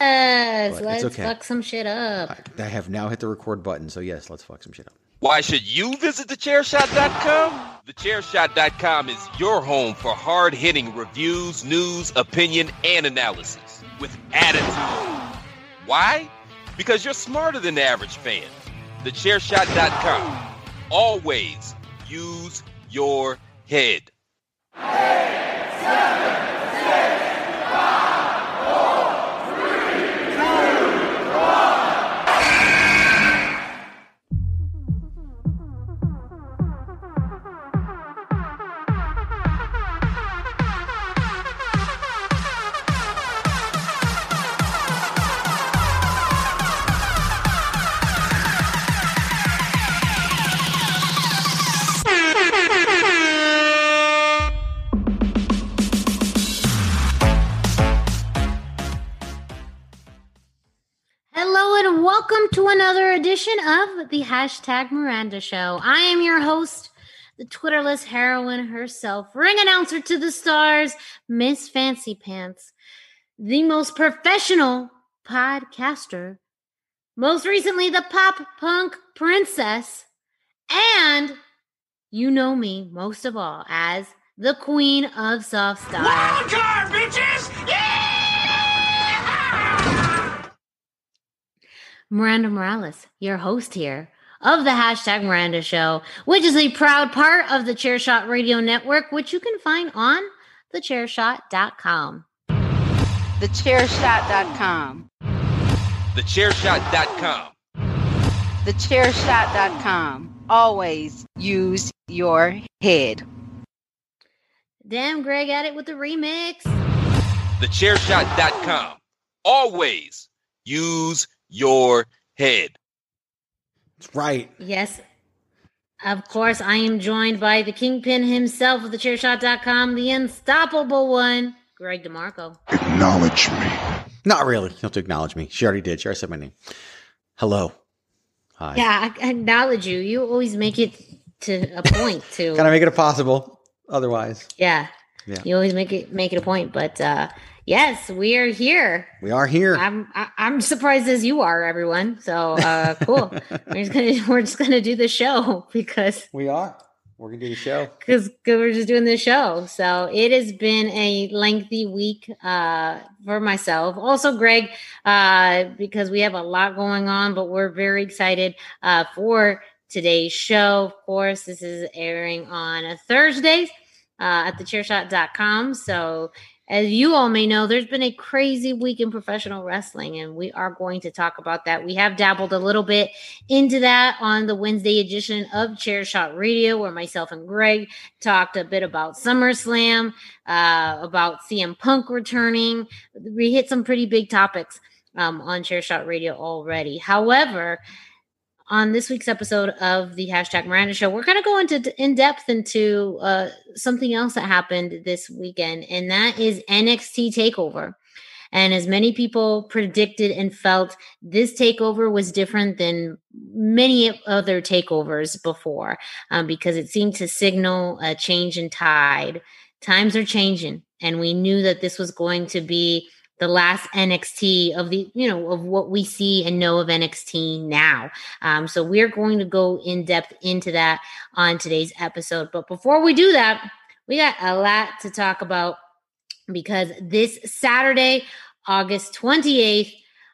Yes, But let's okay. fuck some shit up. I have now hit the record button, so yes, let's fuck some shit up. Why should you visit thechairshot.com? Thechairshot.com is your home for hard hitting reviews, news, opinion, and analysis with attitude. Why? Because you're smarter than the average fan. Thechairshot.com. Always use your head. Hello the hashtag Miranda Show. I am your host, the Twitterless heroine herself, ring announcer to the stars, Miss Fancy Pants, the most professional podcaster, most recently the pop punk princess, and you know me most of all as the queen of soft style. Miranda Morales, your host here of the hashtag Miranda Show, which is a proud part of the Chairshot Radio Network, which you can find on thechairshot.com. Thechairshot.com. Thechairshot.com. Thechairshot.com. Always use your head. Damn, Greg at it with the remix. Thechairshot.com. Always use your head. That's right. Yes. Of course, I am joined by the kingpin himself of thechairshot.com, the unstoppable one, Greg DeMarco. Acknowledge me. Not really. You have to acknowledge me. She already did. She already said my name. Hello. Hi. Yeah, I acknowledge you. You always make it to a point to Gotta make it a possible. Otherwise, Yeah. Yeah. You always make it make it a point, but uh yes, we are here. we are here. I'm I, I'm surprised as you are, everyone. So uh cool. we're just gonna we're just gonna do the show because we are. We're gonna do the show. because we're just doing the show. So it has been a lengthy week uh for myself. Also Greg, uh, because we have a lot going on, but we're very excited uh for today's show. Of course, this is airing on a Thursday uh, at thechairshot.com. So, as you all may know, there's been a crazy week in professional wrestling, and we are going to talk about that. We have dabbled a little bit into that on the Wednesday edition of Chair Shot Radio, where myself and Greg talked a bit about SummerSlam, uh, about CM Punk returning. We hit some pretty big topics um, on Chair Shot Radio already. However, on this week's episode of the hashtag Miranda Show, we're going to go into in depth into uh, something else that happened this weekend, and that is NXT Takeover. And as many people predicted and felt, this takeover was different than many other takeovers before um, because it seemed to signal a change in tide. Times are changing, and we knew that this was going to be the last NXT of the, you know, of what we see and know of NXT now. Um, so we're going to go in depth into that on today's episode. But before we do that, we got a lot to talk about because this Saturday, August 28th,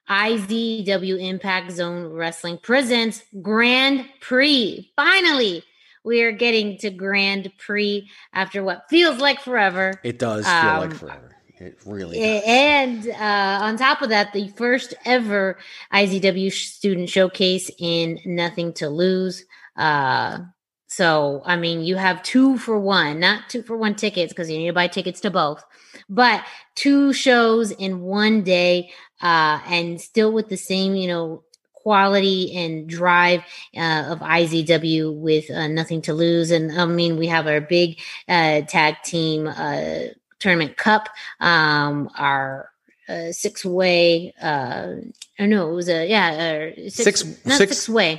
IZW Impact Zone Wrestling presents Grand Prix. Finally, we are getting to Grand Prix after what feels like forever. It does feel um, like forever. It really does. And uh, on top of that, the first ever IZW student showcase in Nothing to Lose. Uh, so, I mean, you have two for one, not two for one tickets because you need to buy tickets to both, but two shows in one day uh, and still with the same, you know, quality and drive uh, of IZW with uh, nothing to lose. And I mean, we have our big uh, tag team uh, tournament cup, um, our uh, six way. Uh, or no, it was a yeah, uh, six, six, not six, six way.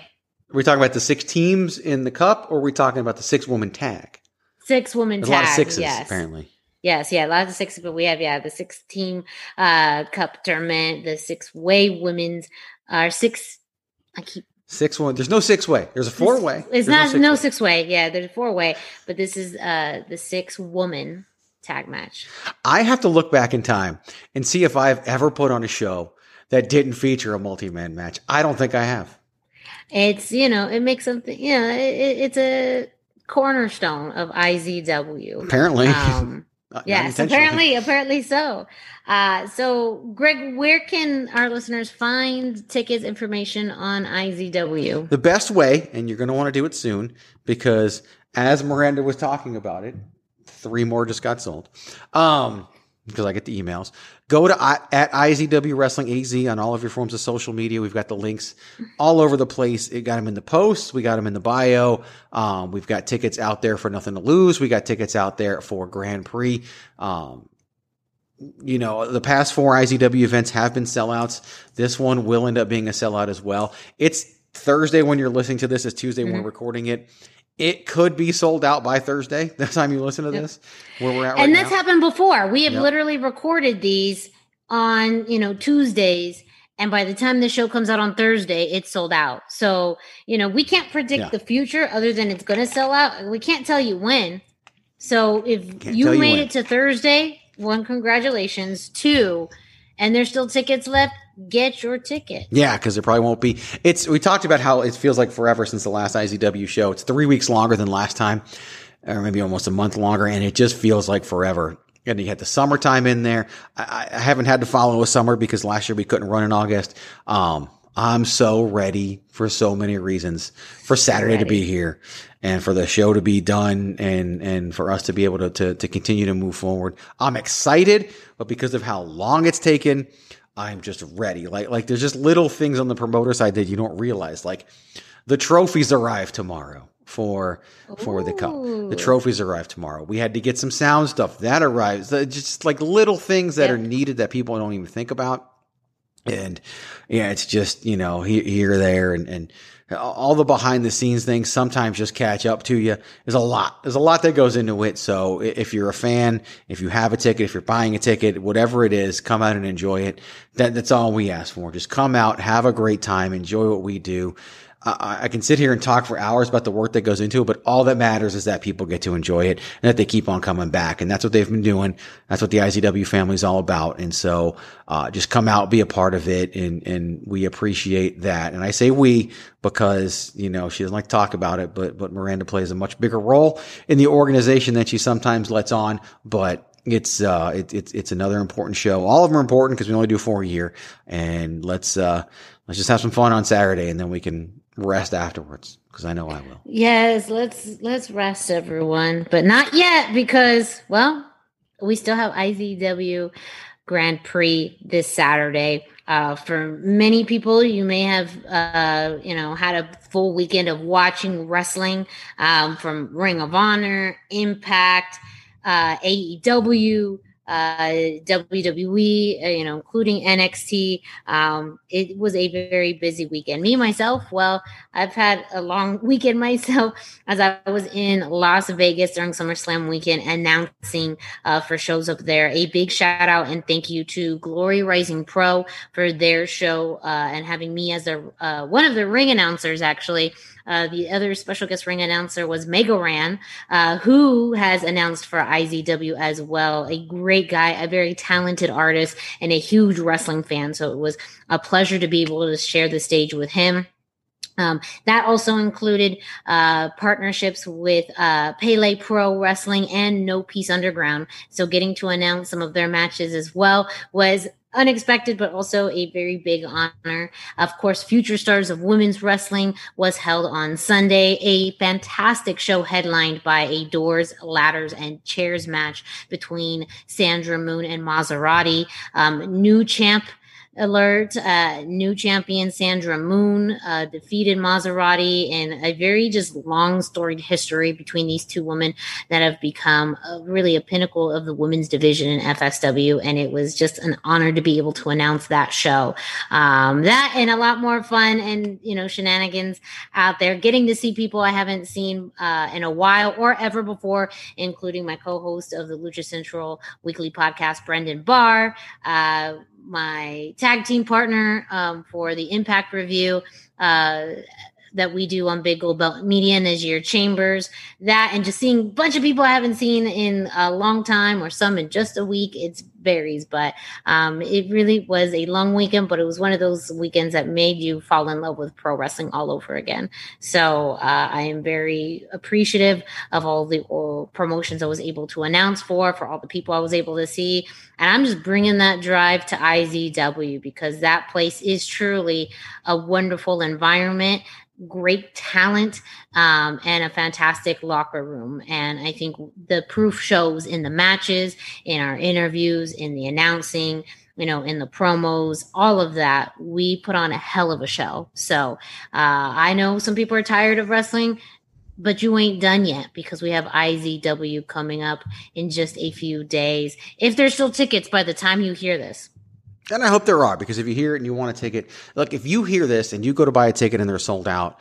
Are we talking about the six teams in the cup, or are we talking about the six woman tag? Six woman There's tag. A lot of sixes, yes. apparently. Yes, yeah, lots of sixes, but we have yeah the six team uh cup tournament, the six way women's, our uh, six. I keep Six one. There's no six way. There's a four way. It's There's not no six, no way. Yeah, there's a four way, but this is uh the six woman tag match. I have to look back in time and see if I've ever put on a show that didn't feature a multi man match. I don't think I have. It's you know it makes something you know it, it's a cornerstone of IZW. Apparently. Um, yes, apparently, apparently so. Uh, so, Greg, where can our listeners find tickets information on IZW? The best way, and you're going to want to do it soon, because as Miranda was talking about it, Three more just got sold. Um, because I get the emails. Go to at IZW Wrestling AZ on all of your forms of social media. We've got the links all over the place. It got them in the posts. We got them in the bio. Um, we've got tickets out there for nothing to lose. We got tickets out there for Grand Prix. Um, you know, the past four IZW events have been sellouts. This one will end up being a sellout as well. It's Thursday when you're listening to this. It's Tuesday mm-hmm. when we're recording it it could be sold out by Thursday. The time you listen to this, where we're at, right and that's now. happened before. We have yep. literally recorded these on you know Tuesdays, and by the time the show comes out on Thursday, it's sold out. So you know we can't predict yeah. the future other than it's going to sell out. We can't tell you when. So if can't you made you it to Thursday, one congratulations. Two, and there's still tickets left get your ticket. Yeah, because it probably won't be. It's we talked about how it feels like forever since the last IZW show. It's three weeks longer than last time, or maybe almost a month longer, and it just feels like forever. And you had the summertime in there. I, I haven't had to follow a summer because last year we couldn't run in August. Um, I'm so ready for so many reasons for Saturday to be here and for the show to be done and, and for us to be able to, to, to continue to move forward. I'm excited, but because of how long it's taken, I'm just ready. Like like there's just little things on the promoter side that you don't realize. Like the trophies arrive tomorrow for for Ooh. the cup. The trophies arrive tomorrow. We had to get some sound stuff that arrives. Just like little things that yep. are needed that people don't even think about. And yeah, it's just you know here, here there and and all the behind the scenes things sometimes just catch up to you. There's a lot. There's a lot that goes into it. So if you're a fan, if you have a ticket, if you're buying a ticket, whatever it is, come out and enjoy it. That, that's all we ask for. Just come out, have a great time, enjoy what we do. I, I can sit here and talk for hours about the work that goes into it, but all that matters is that people get to enjoy it and that they keep on coming back. And that's what they've been doing. That's what the IZW family is all about. And so, uh, just come out, be a part of it. And, and we appreciate that. And I say we because, you know, she doesn't like to talk about it, but, but Miranda plays a much bigger role in the organization than she sometimes lets on. But it's uh it, it's it's another important show. All of them are important because we only do four a year. And let's uh let's just have some fun on Saturday and then we can rest afterwards because I know I will. Yes, let's let's rest everyone, but not yet because well, we still have IZW Grand Prix this Saturday. Uh, for many people, you may have uh, you know had a full weekend of watching wrestling um, from Ring of Honor, Impact, uh, AEW. Uh, WWE, uh, you know, including NXT. Um, it was a very busy weekend. Me myself, well, I've had a long weekend myself as I was in Las Vegas during SummerSlam weekend announcing uh, for shows up there. A big shout out and thank you to Glory Rising Pro for their show uh, and having me as a uh, one of the ring announcers actually. Uh, the other special guest ring announcer was Mega Ran, uh, who has announced for IZW as well. A great guy, a very talented artist, and a huge wrestling fan. So it was a pleasure to be able to share the stage with him. Um, that also included uh, partnerships with uh, Pele Pro Wrestling and No Peace Underground. So getting to announce some of their matches as well was unexpected, but also a very big honor. Of course, Future Stars of Women's Wrestling was held on Sunday. A fantastic show headlined by a doors, ladders, and chairs match between Sandra Moon and Maserati. Um, new champ alert. Uh, new champion Sandra Moon uh, defeated Maserati in a very just long storied history between these two women that have become a, really a pinnacle of the women's division in FSW. And it was just an honor to be able to announce that show. Um, that and a lot more fun and, you know, shenanigans out there, getting to see people I haven't seen uh, in a while or ever before, including my co-host of the Lucha Central weekly podcast, Brendan Barr. My tag team partner um, for the Impact Review. Uh, that we do on Big Gold Belt Media your Chambers. That and just seeing a bunch of people I haven't seen in a long time or some in just a week. It's varies, but um, it really was a long weekend, but it was one of those weekends that made you fall in love with pro wrestling all over again. So uh, I am very appreciative of all the promotions I was able to announce for, for all the people I was able to see. And I'm just bringing that drive to IZW because that place is truly a wonderful environment great talent um, and a fantastic locker room. And I think the proof shows in the matches, in our interviews, in the announcing, you know, in the promos, all of that. We put on a hell of a show. So uh, I know some people are tired of wrestling. But you ain't done yet because we have IZW coming up in just a few days. If there's still tickets by the time you hear this. And I hope there are because if you hear it and you want a ticket, look, if you hear this and you go to buy a ticket and they're sold out,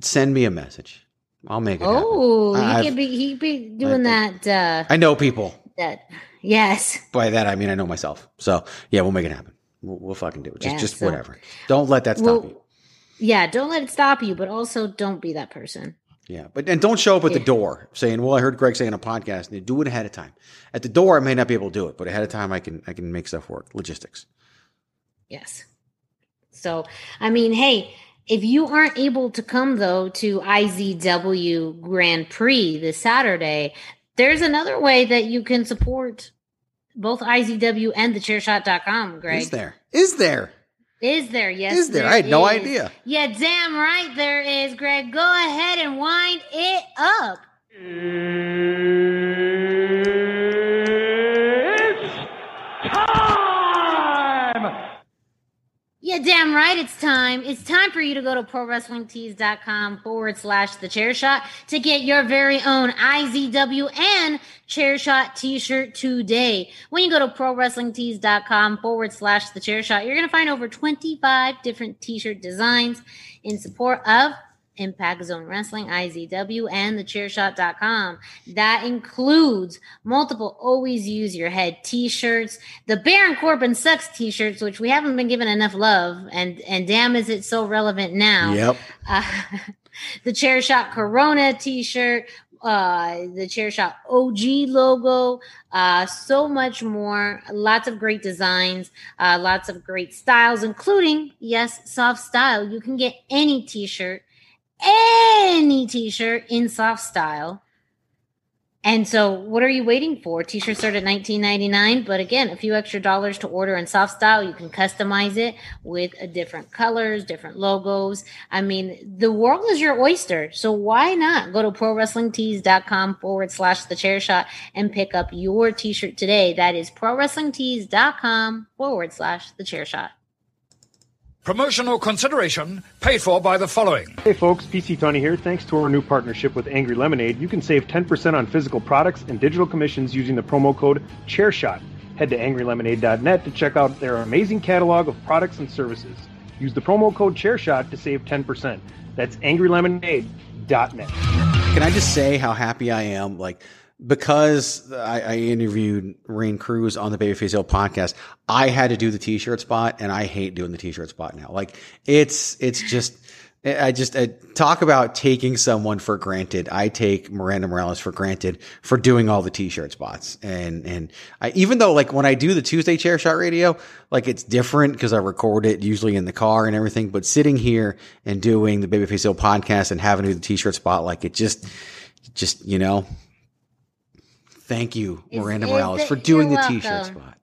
send me a message. I'll make it. Oh, happen. he could be he be doing I, that. Uh, I know people. That yes. By that I mean I know myself. So yeah, we'll make it happen. We'll, we'll fucking do it. Just yeah, just so, whatever. Don't let that stop well, you. Yeah, don't let it stop you, but also don't be that person. Yeah, but and don't show up at yeah. the door saying, "Well, I heard Greg say in a podcast." And do it ahead of time. At the door, I may not be able to do it, but ahead of time, I can I can make stuff work. Logistics. Yes. So, I mean, hey, if you aren't able to come though to IZW Grand Prix this Saturday, there's another way that you can support both IZW and the chairshot.com, Greg. Is there? Is there? Is there? Yes. Is there? there I had is. no idea. Yeah, damn right there is, Greg. Go ahead and wind it up. Yeah, damn right it's time. It's time for you to go to prowrestlingtees.com forward slash the chair shot to get your very own IZW and chair shot t shirt today. When you go to prowrestlingtees.com forward slash the chair shot, you're going to find over 25 different t shirt designs in support of Impact Zone Wrestling, IZW, and thechairshot.com. That includes multiple always use your head t-shirts, the Baron Corbin sucks t-shirts, which we haven't been given enough love, and and damn is it so relevant now. Yep. Uh, the Chair Shot Corona t-shirt, uh, the Chair Shot OG logo, uh, so much more. Lots of great designs, uh, lots of great styles, including, yes, soft style. You can get any t shirt any t-shirt in soft style. And so, what are you waiting for? T-shirts start at nineteen ninety nine, but again, a few extra dollars to order in soft style. You can customize it with uh, different colors, different logos. I mean, the world is your oyster, so why not go to prowrestlingtees.com forward slash the chair shot and pick up your T-shirt today? That is prowrestlingtees.com forward slash the chair shot. Promotional consideration paid for by the following. Hey folks, PC Tony here. Thanks to our new partnership with Angry Lemonade, you can save 10% on physical products and digital commissions using the promo code CHAIRSHOT. Head to angrylemonade.net to check out their amazing catalog of products and services. Use the promo code ChairShot to save 10%. That's angrylemonade.net. Can I just say how happy I am? Like, because I, I interviewed Rain Cruz on the Babyface Hill podcast, I had to do the t-shirt spot and I hate doing the t-shirt spot now. Like, it's, it's just, I just I talk about taking someone for granted. I take Miranda Morales for granted for doing all the t-shirt spots. And, and I, even though like when I do the Tuesday chair shot radio, like it's different because I record it usually in the car and everything, but sitting here and doing the Babyface Hill podcast and having to do the t-shirt spot, like it just, just, you know, thank you, Miranda Morales, for doing the welcome. t-shirt spot.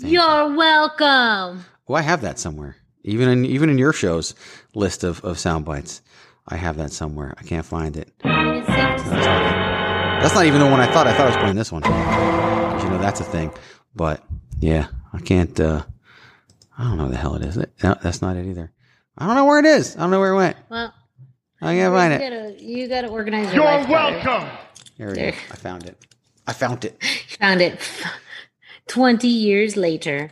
Thank You're welcome. Oh, I have that somewhere. Even in even in your show's list of, of sound bites. I have that somewhere. I can't find it. It's safe to say. That's not even the one I thought. I thought I was playing this one. You know, that's a thing. But yeah, I can't uh I don't know where the hell it is. No, that's not it either. I don't know where it is. I don't know where it went. Well, I can't find you it. gotta, you gotta organize your You're life better. welcome. Here it is. I found it. I found it. Found it 20 years later.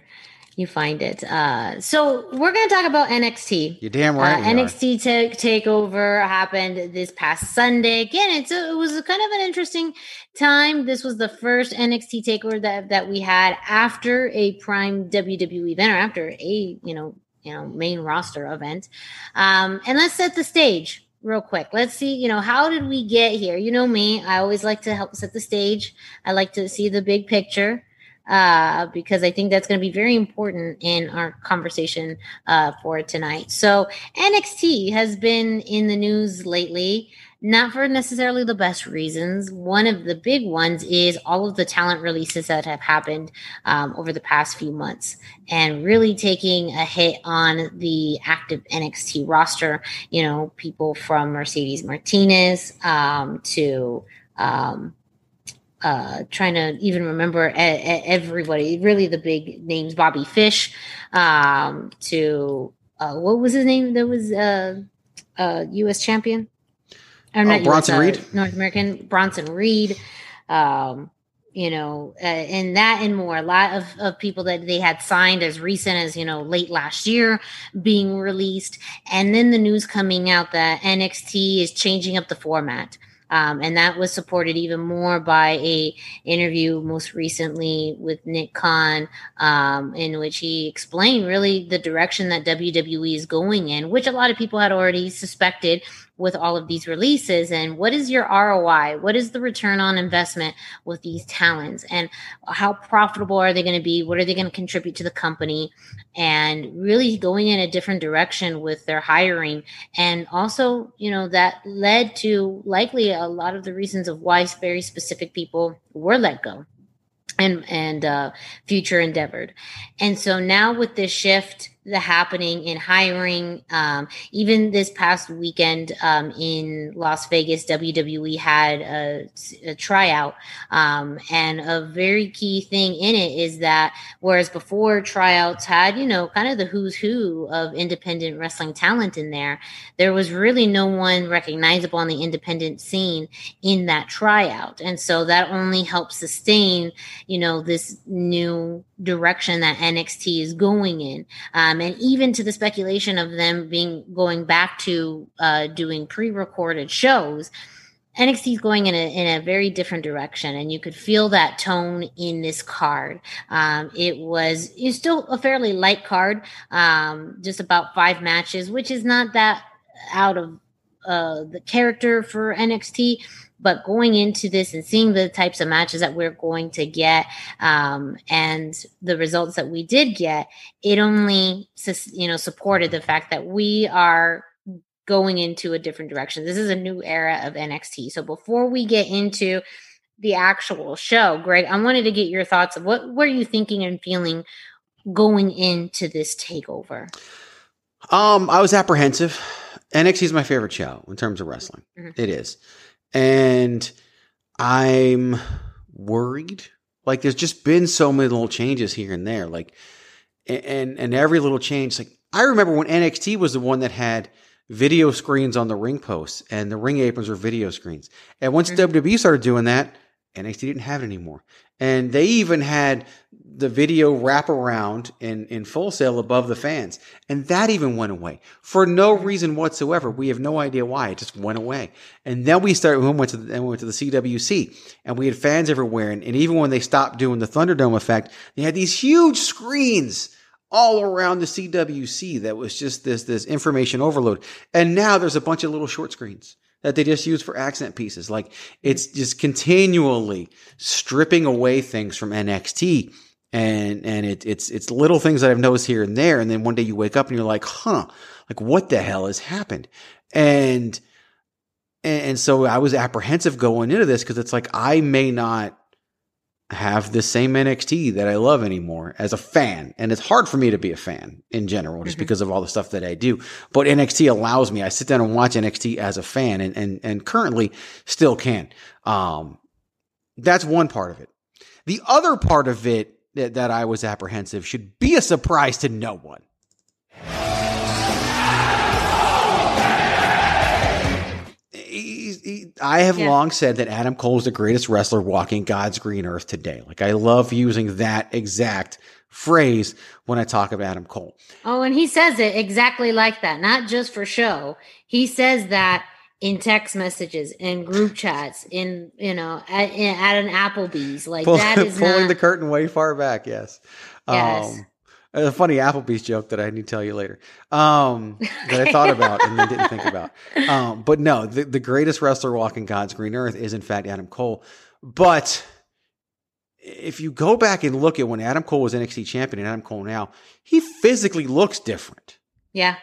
You find it. Uh, so we're going to talk about NXT. You're damn right. Uh. NXT take takeover happened this past Sunday. Again, it's a, it was a kind of an interesting time. This was the first NXT takeover that that we had after a prime WWE event or after a you know you know main roster event. Um, and let's set the stage real quick. Let's see, you know, how did we get here? You know me, I always like to help set the stage. I like to see the big picture uh, because I think that's going to be very important in our conversation uh, for tonight. So NXT has been in the news lately, not for necessarily the best reasons. One of the big ones is all of the talent releases that have happened um, over the past few months and really taking a hit on the active NXT roster. You know, people from Mercedes Martinez um, to um, uh, trying to even remember everybody, really the big names, Bobby Fish, um, to uh, what was his name? That was uh, uh, U.S. champion. Or Oh, not US, Bronson uh, Reed? North American Bronson Reed. Um, you know, uh, and that and more. A lot of, of people that they had signed as recent as, you know, late last year being released. And then the news coming out that NXT is changing up the format. Um, and that was supported even more by a interview most recently with Nick Khan, um, in which he explained really the direction that WWE is going in, which a lot of people had already suspected with all of these releases. And what is your ROI? What is the return on investment with these talents? And how profitable are they going to be? What are they going to contribute to the company? And really going in a different direction with their hiring. And also, you know, that led to likely a lot of the reasons of why very specific people were let go and and uh, future endeavored. And so now with this shift the happening in hiring, um, even this past weekend um, in Las Vegas, WWE had a, a tryout, um, and a very key thing in it is that whereas before tryouts had you know kind of the who's who of independent wrestling talent in there, there was really no one recognizable on the independent scene in that tryout, and so that only helped sustain you know this new direction that NXT is going in, um, and even to the speculation of them being going back to uh, doing pre-recorded shows. NXT is going in a in a very different direction, and you could feel that tone in this card. Um, it was it's still a fairly light card, um, just about five matches, which is not that out of uh, the character for NXT but going into this and seeing the types of matches that we're going to get um, and the results that we did get it only you know supported the fact that we are going into a different direction this is a new era of nxt so before we get into the actual show greg i wanted to get your thoughts of what were you thinking and feeling going into this takeover Um, I was apprehensive. NXT is my favorite show in terms of wrestling. Mhm. It is. And I'm worried. Like there's just been so many little changes here and there. Like and and every little change, like I remember when NXT was the one that had video screens on the ring posts and the ring aprons were video screens. And once mm-hmm. WWE started doing that, NXT didn't have it anymore. And they even had the video wrap around in, in full sail above the fans. And that even went away for no reason whatsoever. We have no idea why. It just went away. And then we started, we went to the, we went to the CWC and we had fans everywhere. And, and even when they stopped doing the Thunderdome effect, they had these huge screens all around the CWC that was just this, this information overload. And now there's a bunch of little short screens that they just use for accent pieces. Like it's just continually stripping away things from NXT. And, and it, it's, it's little things that I've noticed here and there. And then one day you wake up and you're like, huh, like what the hell has happened? And, and so I was apprehensive going into this because it's like, I may not have the same NXT that I love anymore as a fan. And it's hard for me to be a fan in general, just mm-hmm. because of all the stuff that I do. But NXT allows me, I sit down and watch NXT as a fan and, and, and currently still can. Um, that's one part of it. The other part of it that, that I was apprehensive should be a surprise to no one. I have yeah. long said that Adam Cole is the greatest wrestler walking God's green earth today. Like I love using that exact phrase when I talk about Adam Cole. Oh, and he says it exactly like that, not just for show. He says that in text messages, in group chats, in you know, at, at an Applebee's. Like Pull, that is pulling not... the curtain way far back. Yes. Yes. Um, a funny Applebee's joke that I need to tell you later. Um, that I thought about and then didn't think about. Um, but no, the, the greatest wrestler walking God's green earth is in fact Adam Cole. But if you go back and look at when Adam Cole was NXT champion and Adam Cole now, he physically looks different. Yeah.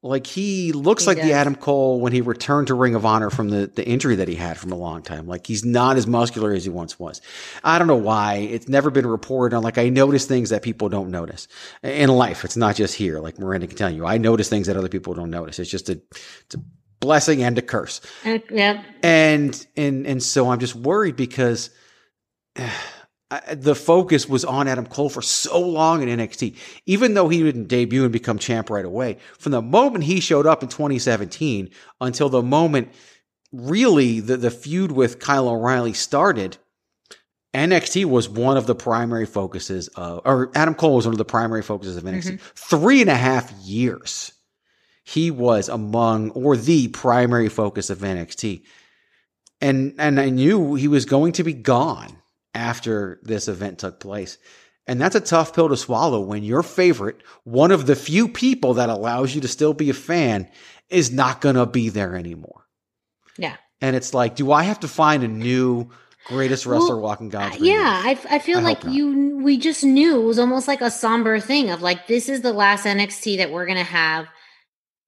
Like he looks he like does. the Adam Cole when he returned to Ring of Honor from the, the injury that he had from a long time. Like he's not as muscular as he once was. I don't know why. It's never been reported on. Like I notice things that people don't notice in life. It's not just here. Like Miranda can tell you, I notice things that other people don't notice. It's just a, it's a blessing and a curse. Uh, yeah. And, and, and so I'm just worried because the focus was on Adam Cole for so long in NXT, even though he didn't debut and become champ right away. From the moment he showed up in 2017 until the moment really the, the feud with Kyle O'Reilly started, NXT was one of the primary focuses of, or Adam Cole was one of the primary focuses of NXT. Mm-hmm. Three and a half years he was among or the primary focus of NXT. And, and I knew he was going to be gone after this event took place. And that's a tough pill to swallow when your favorite, one of the few people that allows you to still be a fan, is not going to be there anymore. Yeah. And it's like, do I have to find a new greatest wrestler well, walking God? Yeah, I, I feel I like you, we just knew it was almost like a somber thing of like, this is the last NXT that we're going to have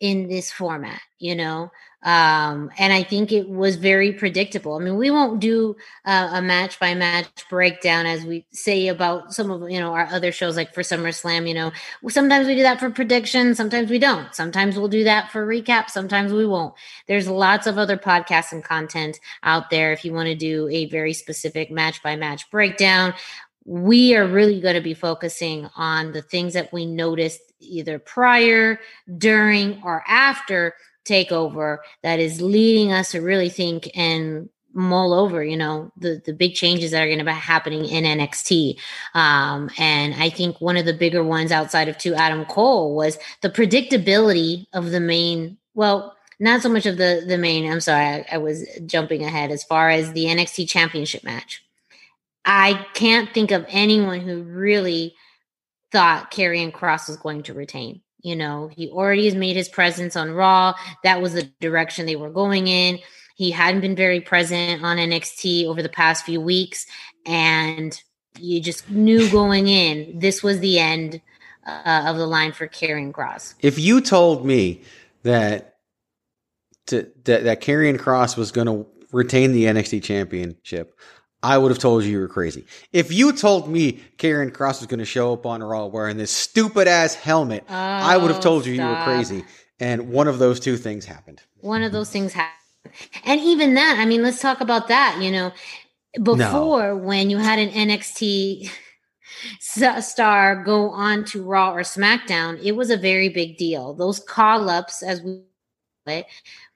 in this format, you know? Um, and I think it was very predictable. I mean, we won't do uh, a match by match breakdown as we say about some of you know our other shows, like for SummerSlam. You know, sometimes we do that for predictions, sometimes we don't. Sometimes we'll do that for recap, sometimes we won't. There's lots of other podcasts and content out there if you want to do a very specific match by match breakdown we are really going to be focusing on the things that we noticed either prior, during, or after takeover that is leading us to really think and mull over, you know, the the big changes that are going to be happening in NXT. Um, and I think one of the bigger ones outside of two Adam Cole was the predictability of the main. Well, not so much of the the main. I'm sorry, I, I was jumping ahead as far as the NXT Championship match. I can't think of anyone who really thought Karrion Kross was going to retain. You know, he already has made his presence on Raw. That was the direction they were going in. He hadn't been very present on NXT over the past few weeks. And you just knew going in, this was the end uh, of the line for Karrion Kross. If you told me that to, that, that Karrion Kross was going to retain the NXT championship, I would have told you you were crazy. If you told me Karrion Kross was going to show up on Raw wearing this stupid ass helmet, oh, I would have oh, told you stop. you were crazy. And one of those two things happened. One of those things happened. And even that, I mean, let's talk about that. You know, before no. when you had an NXT star go on to Raw or SmackDown, it was a very big deal. Those call ups, as we call it,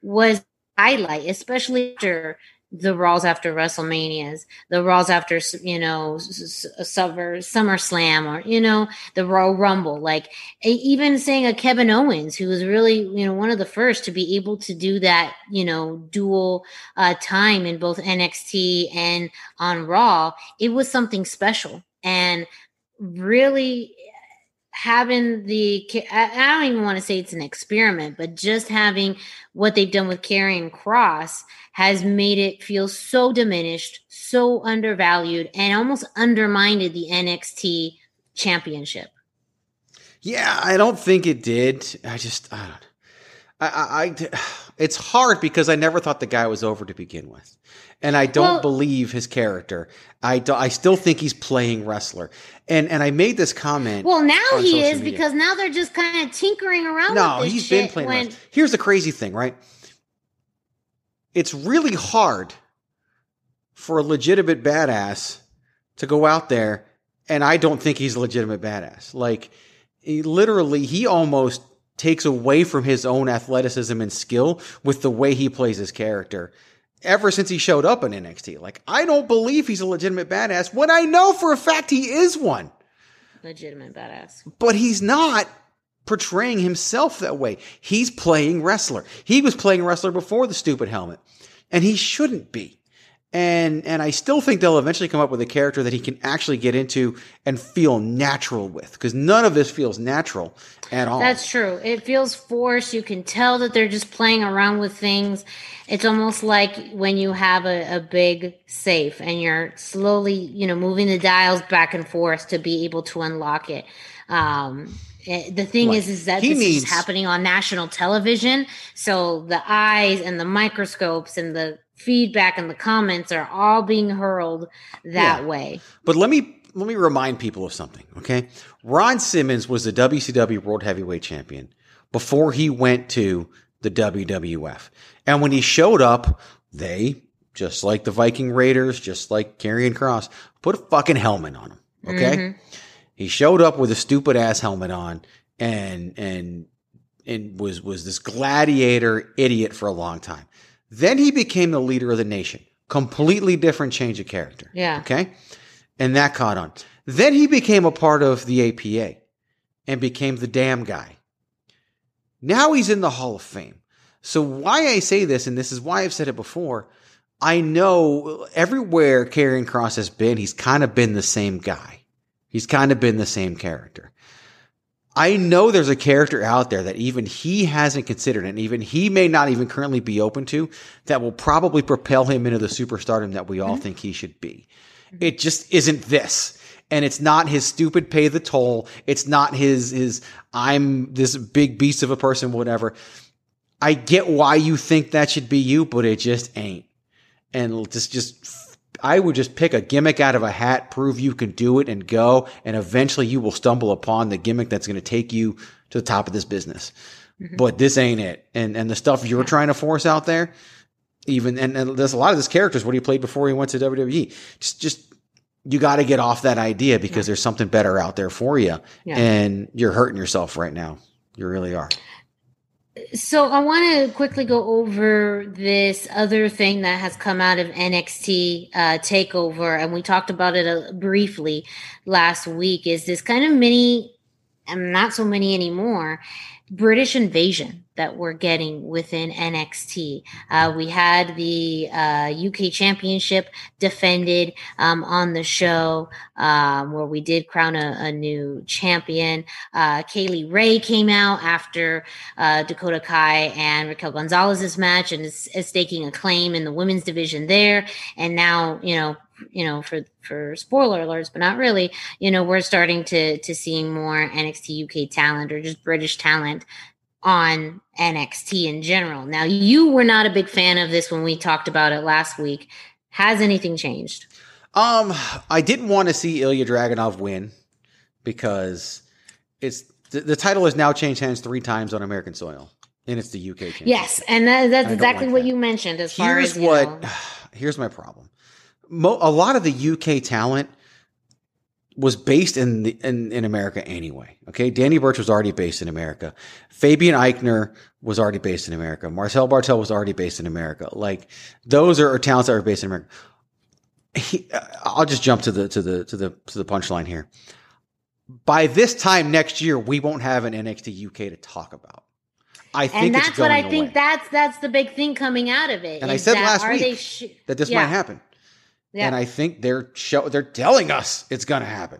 was highlight, especially after the Raws after WrestleManias, the Raws after you know Summer SummerSlam, or you know the Royal Rumble. Like even saying a Kevin Owens, who was really you know one of the first to be able to do that, you know, dual uh, time in both NXT and on Raw, it was something special and really having the I don't even want to say it's an experiment, but just having what they've done with Karrion Kross has made it feel so diminished, so undervalued, and almost undermined the NXT championship. Yeah, I don't think it did. I just I don't I, I it's hard because I never thought the guy was over to begin with and I don't well, believe his character. I do, I still think he's playing wrestler. And and I made this comment. Well, now he is media. because now they're just kind of tinkering around. No, he's been playing. When... Here's the crazy thing, right? It's really hard for a legitimate badass to go out there, and I don't think he's a legitimate badass. Like, he, literally, he almost takes away from his own athleticism and skill with the way he plays his character ever since he showed up in NXT. Like, I don't believe he's a legitimate badass when I know for a fact he is one. Legitimate badass. But he's not portraying himself that way. He's playing wrestler. He was playing wrestler before the stupid helmet, and he shouldn't be. And and I still think they'll eventually come up with a character that he can actually get into and feel natural with because none of this feels natural at all. That's true. It feels forced. You can tell that they're just playing around with things it's almost like when you have a, a big safe and you're slowly, you know, moving the dials back and forth to be able to unlock it. Um, eh, the thing is, is that he this needs- is happening on national television. So the eyes and the microscopes and the feedback and the comments are all being hurled that yeah. way. But let me let me remind people of something, okay? Ron Simmons was the WCW World Heavyweight Champion before he went to the WWF. And when he showed up, they, just like the Viking Raiders, just like Karrion Kross, put a fucking helmet on him. Okay. Mm-hmm. He showed up with a stupid ass helmet on and, and, and was, was this gladiator idiot for a long time. Then he became the leader of the nation. Completely different change of character. Yeah. Okay. And that caught on. Then he became a part of the APA and became the damn guy. Now he's in the Hall of Fame. So why I say this, and this is why I've said it before, I know everywhere Karrion Kross has been, he's kind of been the same guy. He's kind of been the same character. I know there's a character out there that even he hasn't considered, and even he may not even currently be open to, that will probably propel him into the superstardom that we all mm-hmm. think he should be. It just isn't this. And it's not his stupid pay the toll. It's not his, his, I'm this big beast of a person, whatever I get why you think that should be you, but it just ain't. And just, just, I would just pick a gimmick out of a hat, prove you can do it and go. And eventually you will stumble upon the gimmick that's going to take you to the top of this business. Mm-hmm. But this ain't it. And, and the stuff you're trying to force out there, even, and, and there's a lot of this characters, what he played before he went to WWE. Just, just, you got to get off that idea because yeah. there's something better out there for you. Yeah. And you're hurting yourself right now. You really are. So I want to quickly go over this other thing that has come out of NXT uh, Takeover, and we talked about it uh, briefly last week. Is this kind of mini, and not so many anymore, British invasion that we're getting within NXT. Uh, we had the uh, UK Championship defended um, on the show um, where we did crown a, a new champion. Uh, Kay Lee Ray came out after uh, Dakota Kai and Raquel Gonzalez's match and is, is staking a claim in the women's division there. And now, you know, you know, for for spoiler alerts, but not really. You know, we're starting to to see more NXT UK talent or just British talent on NXT in general. Now, you were not a big fan of this when we talked about it last week. Has anything changed? Um, I didn't want to see Ilya Dragunov win because it's the, the title has now changed hands three times on American soil, and it's the UK championship. Yes, and that, that's exactly like what that. you mentioned. As here's far as what, know. here's my problem. Mo- a lot of the UK talent was based in the in, in America anyway. Okay, Danny Burch was already based in America. Fabian Aichner was already based in America. Marcel Barthel was already based in America. Like those are, are talents that are based in America. He, uh, I'll just jump to the to the to the to the punchline here. By this time next year, we won't have an NXT UK to talk about. I think and that's what I think that's that's the big thing coming out of it. And I said last week sh- that this yeah. might happen. Yeah. And I think they're show they're telling us it's going to happen.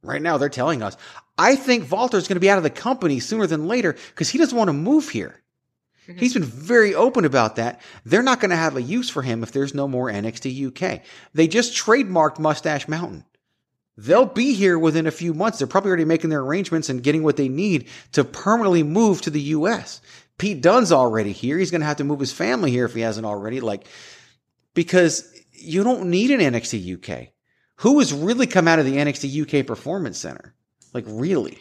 Right now, they're telling us. I think Walter's going to be out of the company sooner than later because he doesn't want to move here. Mm-hmm. He's been very open about that. They're not going to have a use for him if there's no more NXT UK. They just trademarked Mustache Mountain. They'll be here within a few months. They're probably already making their arrangements and getting what they need to permanently move to the US. Pete Dunne's already here. He's going to have to move his family here if he hasn't already. Like, because you don't need an NXT UK. Who has really come out of the NXT UK Performance Center? Like, really?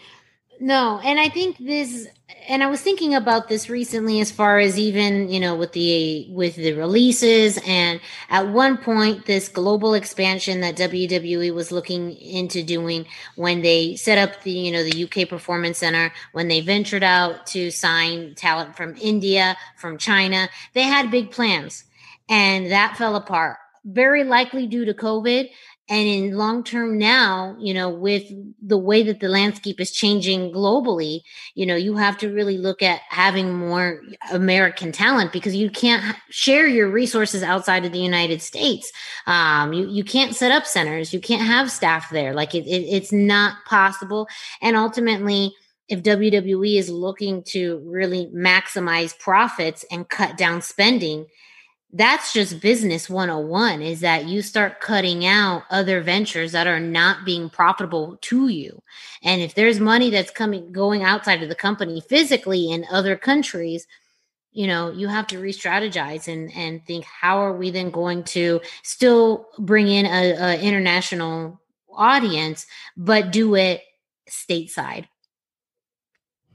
No, and I think this and I was thinking about this recently as far as even, you know, with the with the releases and at one point this global expansion that WWE was looking into doing when they set up the, you know, the UK Performance Center, when they ventured out to sign talent from India, from China, they had big plans and that fell apart. Very likely due to COVID, and in long term now you know with the way that the landscape is changing globally you know you have to really look at having more american talent because you can't share your resources outside of the united states. Um, you, you can't set up centers. You can't have staff there. Like it, it, it's not possible. And ultimately if WWE is looking to really maximize profits and cut down spending, that's just business 101 is that you start cutting out other ventures that are not being profitable to you. And if there's money that's coming going outside of the company physically in other countries you know you have to re-strategize and and think how are we then going to still bring in a, a international audience but do it stateside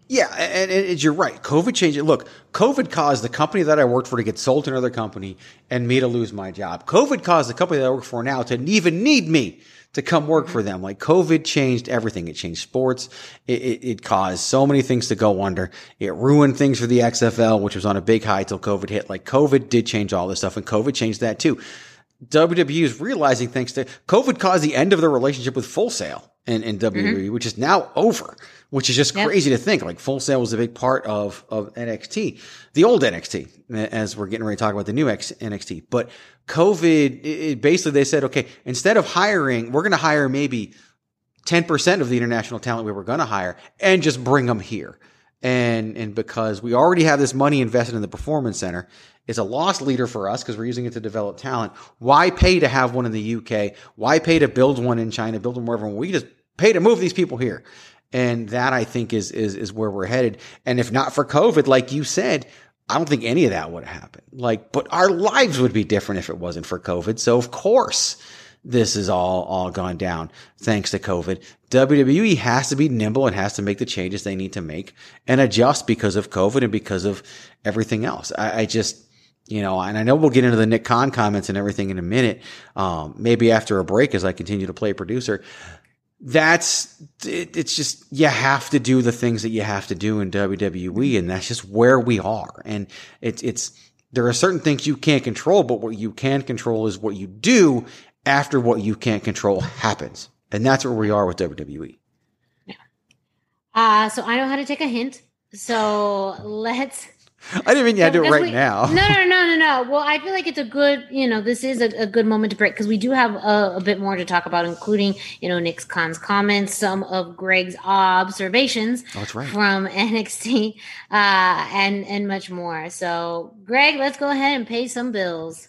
Yeah, and, and you're right. COVID changed it. Look, COVID caused the company that I worked for to get sold to another company and me to lose my job. COVID caused the company that I work for now to even need me to come work for them. Like COVID changed everything. It changed sports. It, it, it caused so many things to go under. It ruined things for the XFL, which was on a big high till COVID hit. Like COVID did change all this stuff and COVID changed that too. WWE is realizing thanks to COVID caused the end of their relationship with Full Sail and, in WWE, mm-hmm. which is now over, which is just Yep. crazy to think. Like Full Sail was a big part of, of NXT, the old NXT, as we're getting ready to talk about the new X, NXT. But COVID, it, basically they said, okay, instead of hiring, we're going to hire maybe 10% of the international talent we were going to hire and just bring them here. And, and because we already have this money invested in the performance center, it's a loss leader for us because we're using it to develop talent. Why pay to have one in the UK? Why pay to build one in China, build one wherever? We just pay to move these people here. And that I think is, is, is where we're headed. And if not for COVID, like you said, I don't think any of that would have happened. Like, but our lives would be different if it wasn't for COVID. So of course, this is all all gone down thanks to COVID. WWE has to be nimble and has to make the changes they need to make and adjust because of COVID and because of everything else. I, I just you know, and I know we'll get into the Nick Khan comments and everything in a minute. Um, maybe after a break as I continue to play producer. That's it, it's just you have to do the things that you have to do in WWE, and that's just where we are. And it's it's there are certain things you can't control, but what you can control is what you do after what you can't control happens, and that's where we are with. WWE. uh so i know how to take a hint so let's I didn't mean you had to do it right we- now. No, no, no, no, no. Well, I feel like it's a good, you know, this is a, a good moment to break because we do have a, a bit more to talk about, including, you know, Nick Khan's comments, some of Greg's observations Oh, that's right. from NXT, uh, and and much more. So, Greg, let's go ahead and pay some bills.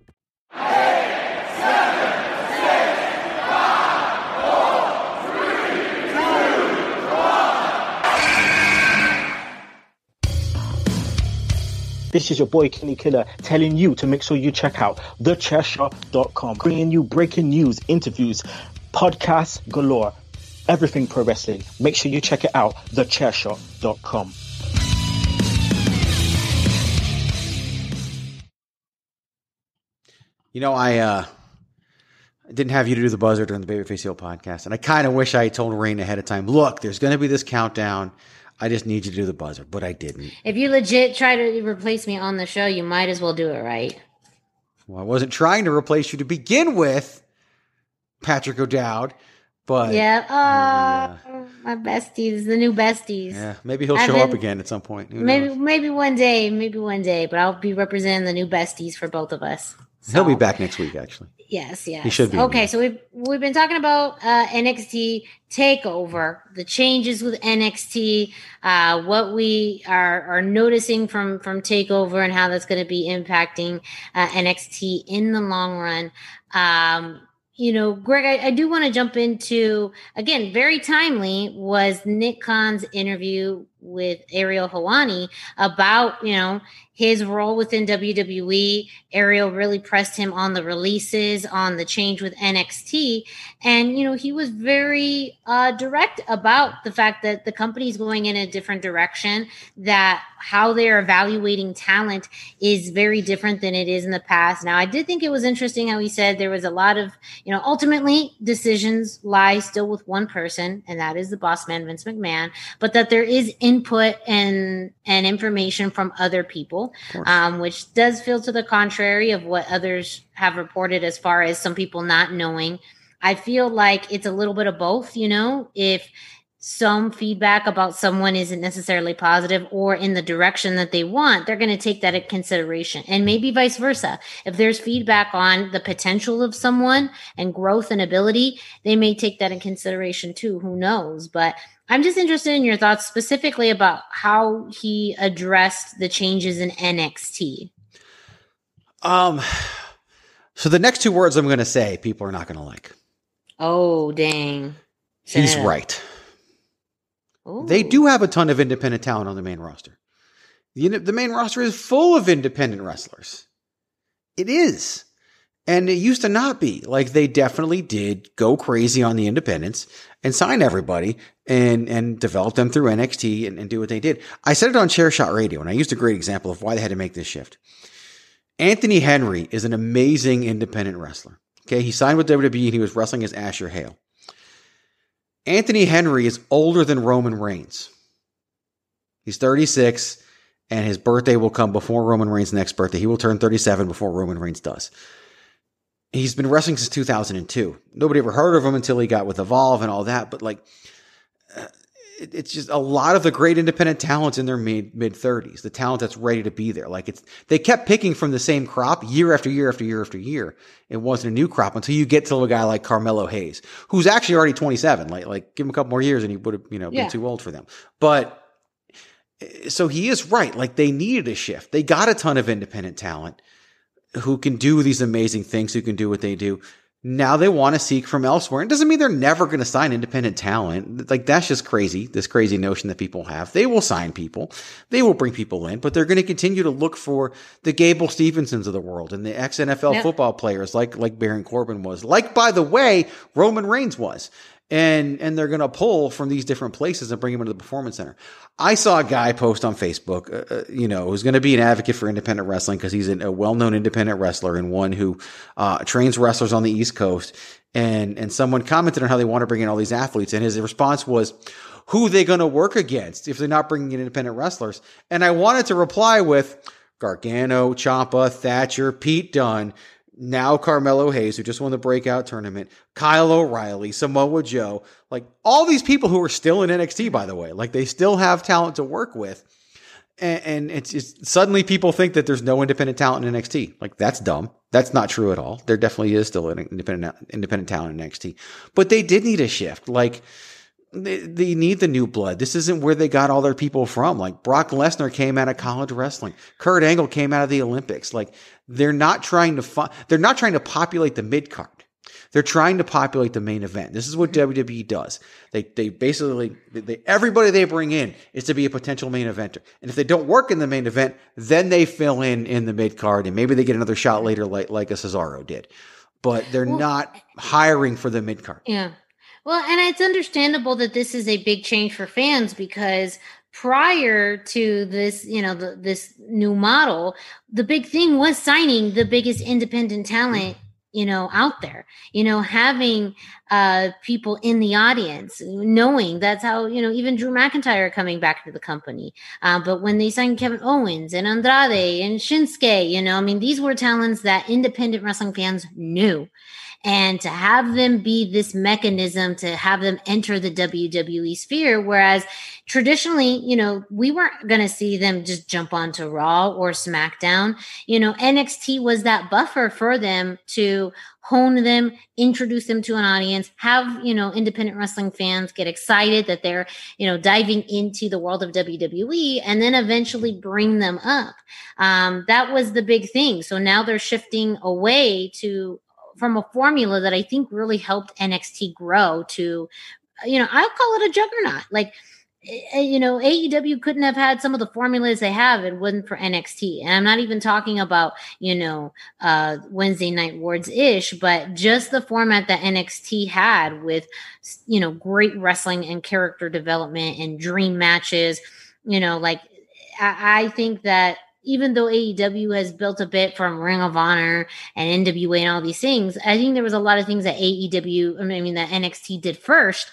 This is your boy Kenny Killer telling you to make sure you check out thechairshot.com, bringing you breaking news, interviews, podcasts galore, everything pro wrestling. Make sure you check it out, thechairshot.com. You know, I uh, didn't have you to do the buzzer during the Babyface Heel podcast, and I kind of wish I had told Rain ahead of time. Look, there's going to be this countdown. I just need you to do the buzzer, but I didn't. If you legit try to replace me on the show, you might as well do it right. Well, I wasn't trying to replace you to begin with, Patrick O'Dowd, but yeah, oh, my besties, the new besties. yeah, maybe he'll I've show up again at some point. Who Maybe, knows? maybe one day, maybe one day, but I'll be representing the new besties for both of us. He'll be back next week. Actually, Yes, yes. He should be Okay, so we've we've been talking about uh, NXT takeover, the changes with NXT, uh, what we are are noticing from from takeover, and how that's going to be impacting uh, NXT in the long run. Um, you know, Greg, I, I do want to jump into again, very timely was Nick Khan's interview with Ariel Helwani about you know his role within WWE. Ariel really pressed him on the releases, on the change with NXT. And, you know, he was very uh, direct about the fact that the company is going in a different direction, that how they're evaluating talent is very different than it is in the past. Now, I did think it was interesting how he said there was a lot of, you know, ultimately decisions lie still with one person, and that is the boss man, Vince McMahon, but that there is input and, and information from other people um, which does feel to the contrary of what others have reported as far as some people not knowing. I feel like it's a little bit of both, you know, if some feedback about someone isn't necessarily positive or in the direction that they want, they're going to take that into consideration. And maybe vice versa. If there's feedback on the potential of someone and growth and ability, they may take that in consideration too. Who knows? But I'm just interested in your thoughts specifically about how he addressed the changes in NXT. um, so the next two words I'm going to say, people are not going to like. Oh, dang. He's up. right. Ooh. They do have a ton of independent talent on the main roster. The, the main roster is full of independent wrestlers. It is. And it used to not be. Like they definitely did go crazy on the independents and sign everybody and, and develop them through NXT and, and do what they did. I said it on Chair Shot Radio and I used a great example of why they had to make this shift. Anthony Henry is an amazing independent wrestler. Okay. He signed with WWE and he was wrestling as Asher Hale. Anthony Henry is older than Roman Reigns. He's 36, and his birthday will come before Roman Reigns' next birthday. He will turn 37 before Roman Reigns does. He's been wrestling since 2002. Nobody ever heard of him until he got with Evolve and all that. But like, it- it's just a lot of the great independent talents in their mid mid 30s. The talent that's ready to be there. Like it's they kept picking from the same crop year after year after year after year. It wasn't a new crop until you get to a guy like Carmelo Hayes, who's actually already 27. Like like give him a couple more years and he would have you know Yeah. been too old for them. But so he is right. Like they needed a shift. They got a ton of independent talent who can do these amazing things, who can do what they do. Now they want to seek from elsewhere. It doesn't mean they're never going to sign independent talent. Like that's just crazy. This crazy notion that people have. They will sign people. They will bring people in, but they're going to continue to look for the Gable Stevensons of the world and the ex NFL yep. football players like, like Baron Corbin was. Like, by the way, Roman Reigns was and and they're going to pull from these different places and bring them into the performance center. I saw a guy post on Facebook, uh, uh you know, who's going to be an advocate for independent wrestling because he's a well-known independent wrestler and one who uh, trains wrestlers on the East Coast. And and someone commented on how they want to bring in all these athletes, and his response was, "Who are they going to work against if they're not bringing in independent wrestlers?" And I wanted to reply with. Gargano, Ciampa, Thatcher, Pete Dunne, now Carmelo Hayes, who just won the breakout tournament, Kyle O'Reilly, Samoa Joe, like all these people who are still in NXT, by the way, like they still have talent to work with. And, and it's just suddenly people think that there's no independent talent in NXT. Like that's dumb. That's not true at all. There definitely is still an independent, independent talent in NXT, but they did need a shift. Like, they, they need the new blood. This isn't where they got all their people from. Like Brock Lesnar came out of college wrestling. Kurt Angle came out of the Olympics. Like they're not trying to fi- they're not trying to populate the mid card. They're trying to populate the main event. This is what WWE does. They they basically they, everybody they bring in is to be a potential main eventer. And if they don't work in the main event, then they fill in in the mid card and maybe they get another shot later like like a Cesaro did. But they're well, not hiring for the mid card. Yeah. Well, and it's understandable that this is a big change for fans because prior to this, you know, the, this new model, the big thing was signing the biggest independent talent you know out there you know having uh people in the audience knowing that's how you know even drew mcintyre coming back to the company. Uh, but when they signed kevin owens and andrade and shinsuke you know i mean these were talents that independent wrestling fans knew and to have them be this mechanism to have them enter the WWE sphere. Whereas traditionally, you know, we weren't going to see them just jump onto Raw or SmackDown. You know, NXT was that buffer for them to hone them, introduce them to an audience, have, you know, independent wrestling fans get excited that they're, you know, diving into the world of WWE and then eventually bring them up. Um, that was the big thing. So now they're shifting away to from a formula that I think really helped NXT grow to, you know, I'll call it a juggernaut. Like, eh, eh, you know, AEW couldn't have had some of the formulas they have it wasn't for NXT. And I'm not even talking about, you know, uh, Wednesday night wards ish, but just the format that NXT had with, you know, great wrestling and character development and dream matches. You know, like I, I think that even though AEW has built a bit from Ring of Honor and NWA and all these things, I think there was a lot of things that AEW, I mean, that NXT did first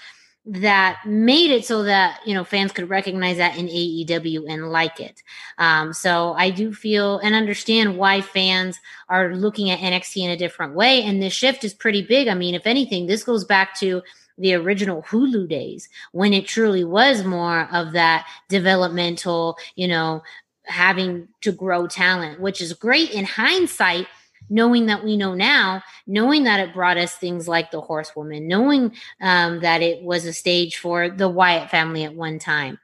that made it so that you know fans could recognize that in AEW and like it. Um, so I do feel and understand why fans are looking at NXT in a different way, and this shift is pretty big. I mean, if anything, this goes back to the original Hulu days when it truly was more of that developmental, you know, having to grow talent, which is great in hindsight, knowing that we know now, knowing that it brought us things like the Horsewoman, knowing um, that it was a stage for the Wyatt family at one time.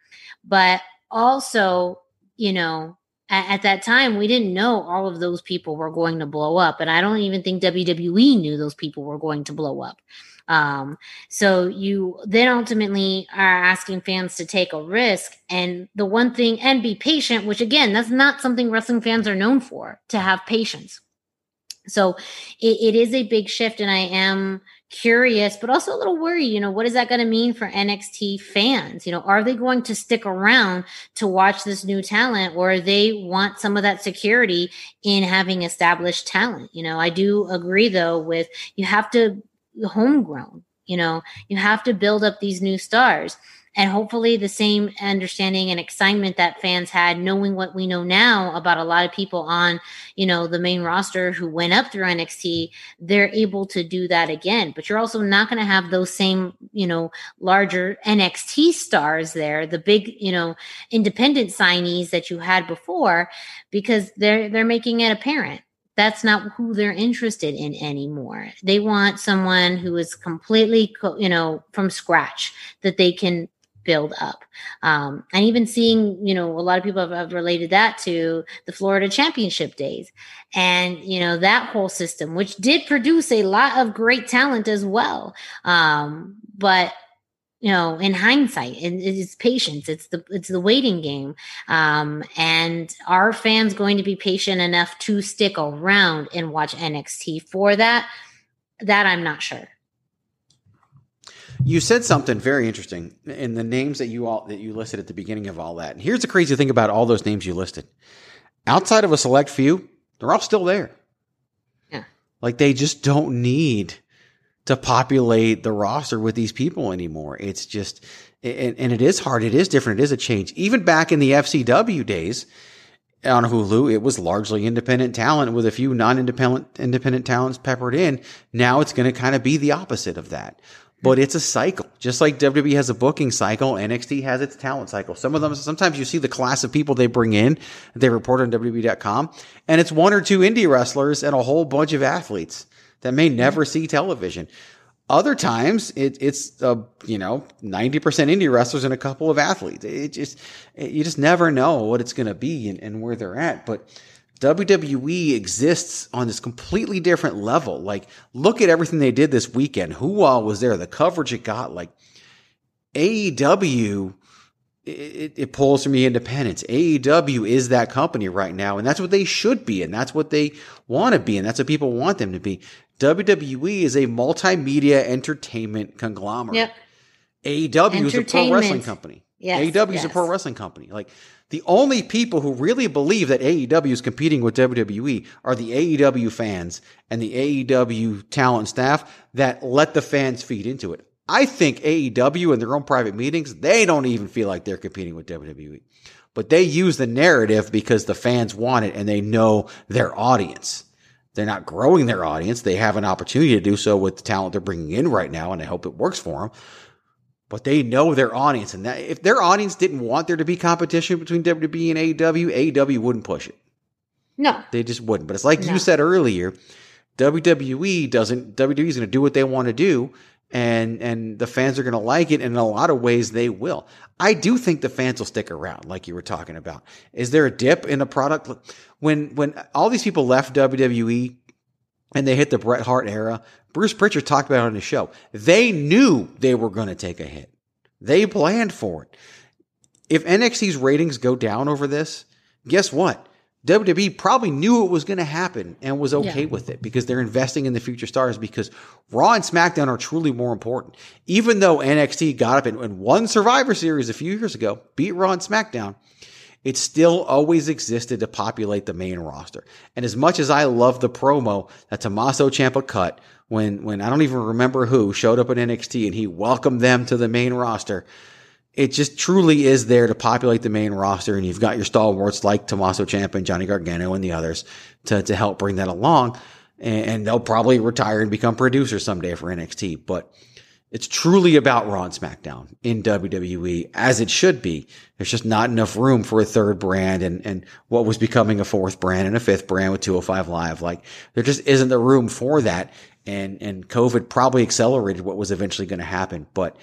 But also, you know, at, at that time, we didn't know all of those people were going to blow up. And I don't even think WWE knew those people were going to blow up. Um, so you then ultimately are asking fans to take a risk. And the one thing, and be patient, which again, that's not something wrestling fans are known for, to have patience. So it, it is a big shift, and I am curious, but also a little worried. You know, what is that going to mean for NXT fans? You know, are they going to stick around to watch this new talent, or they want some of that security in having established talent? You know, I do agree though with you have to homegrown. You know, you have to build up these new stars. And hopefully, the same understanding and excitement that fans had, knowing what we know now about a lot of people on, you know, the main roster who went up through NXT, they're able to do that again. But you're also not going to have those same, you know, larger NXT stars there, the big, you know, independent signees that you had before, because they're they're making it apparent that's not who they're interested in anymore. They want someone who is completely, you know, from scratch that they can build up. Um, and even seeing, you know, a lot of people have, have, related that to the Florida championship days and, you know, that whole system, which did produce a lot of great talent as well. Um, but, you know, in hindsight, it, it's patience. It's the it's the waiting game, um, and are fans going to be patient enough to stick around and watch NXT for that? That I'm not sure. You said something very interesting in the names that you all that you listed at the beginning of all that. And here's the crazy thing about all those names you listed. Outside of a select few, they're all still there. Yeah. Like they just don't need to populate the roster with these people anymore. It's just and, and it is hard. It is different. It is a change. Even back in the FCW days, on Hulu, it was largely independent talent with a few non-independent independent talents peppered in. Now it's going to kind of be the opposite of that but it's a cycle. Just like WWE has a booking cycle, NXT has its talent cycle. Some of them, sometimes you see the class of people they bring in, they report on WWE.com, and it's one or two indie wrestlers and a whole bunch of athletes that may never see television. Other times, it, it's uh, you know ninety percent indie wrestlers and a couple of athletes. It just it, you just never know what it's going to be and, and where they're at, but WWE exists on this completely different level. Like, look at everything they did this weekend. Who all was there? The coverage it got. Like, AEW, it, it pulls from the independence. AEW is that company right now, and that's what they should be, and that's what they want to be, and that's what people want them to be. WWE is a multimedia entertainment conglomerate. Yep. AEW is a pro wrestling company. Yes, AEW is yes. a pro wrestling company. Like the only people who really believe that AEW is competing with WWE are the AEW fans and the AEW talent staff that let the fans feed into it. I think AEW in their own private meetings, they don't even feel like they're competing with WWE. But they use the narrative because the fans want it and they know their audience. They're not growing their audience. They have an opportunity to do so with the talent they're bringing in right now, and I hope it works for them but they know their audience. And that if their audience didn't want there to be competition between WWE and AEW, AEW wouldn't push it. No, They just wouldn't. But it's like No. you said earlier, WWE doesn't WWE is going to do what they want to do and and the fans are going to like it and in a lot of ways they will. I do think the fans will stick around like you were talking about. Is there a dip in the product when when all these people left WWE and they hit the Bret Hart era? Bruce Pritchard talked about it on his show. They knew they were going to take a hit. They planned for it. If NXT's ratings go down over this, guess what? WWE probably knew it was going to happen and was okay Yeah. with it because they're investing in the future stars because Raw and SmackDown are truly more important. Even though NXT got up and, and won Survivor Series a few years ago, beat Raw and SmackDown, it still always existed to populate the main roster. And as much as I love the promo that Tommaso Ciampa cut when, when I don't even remember who showed up at NXT and he welcomed them to the main roster, it just truly is there to populate the main roster. And you've got your stalwarts like Tommaso Ciampa and Johnny Gargano and the others to, to help bring that along. And, they'll probably retire and become producers someday for NXT. But it's truly about Raw and SmackDown in WWE as it should be. There's just not enough room for a third brand and, and what was becoming a fourth brand and a fifth brand with 205 Live. Like there just isn't the room for that. And, and COVID probably accelerated what was eventually going to happen. But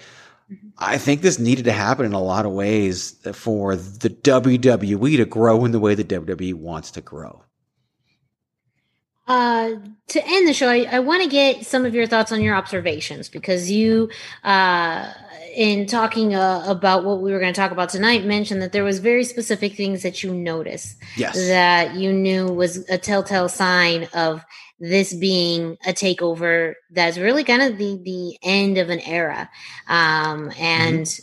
I think this needed to happen in a lot of ways for the WWE to grow in the way the WWE wants to grow. Uh, to end the show, I, I want to get some of your thoughts on your observations because you, uh, in talking uh, about what we were going to talk about tonight, mentioned that there was very specific things that you noticed Yes. that you knew was a telltale sign of this being a takeover that's really kind of the the end of an era, um, and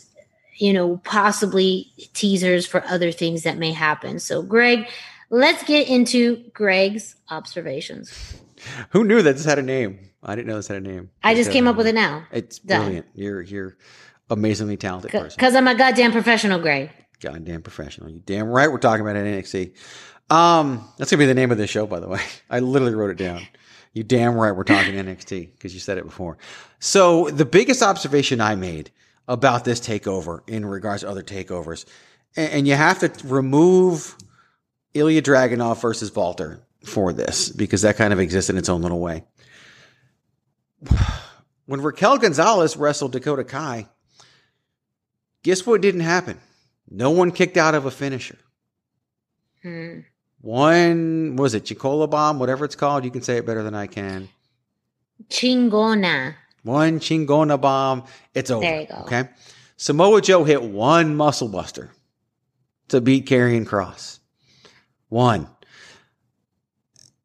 you know possibly teasers for other things that may happen. So, Greg, let's get into Greg's observations. Who knew that this had a name? I didn't know this had a name. I just came up with it now It's Done. brilliant. You're you're amazingly talented person. because I'm a goddamn professional, Greg. Goddamn professional. You damn right. We're talking about an NXT. Um, that's gonna be the name of this show, by the way. I literally wrote it down. You damn right. We're talking NXT because you said it before. So the biggest observation I made about this takeover in regards to other takeovers, and, and you have to remove Ilya Dragunov versus Walter for this because that kind of exists in its own little way. When Raquel Gonzalez wrestled Dakota Kai, Guess what didn't happen? No one kicked out of a finisher. Hmm. One was it Chicola bomb, whatever it's called. You can say it better than I can. Chingona. One Chingona bomb. It's over. There you go. Okay. Samoa Joe hit one muscle buster to beat Karrion Kross. One.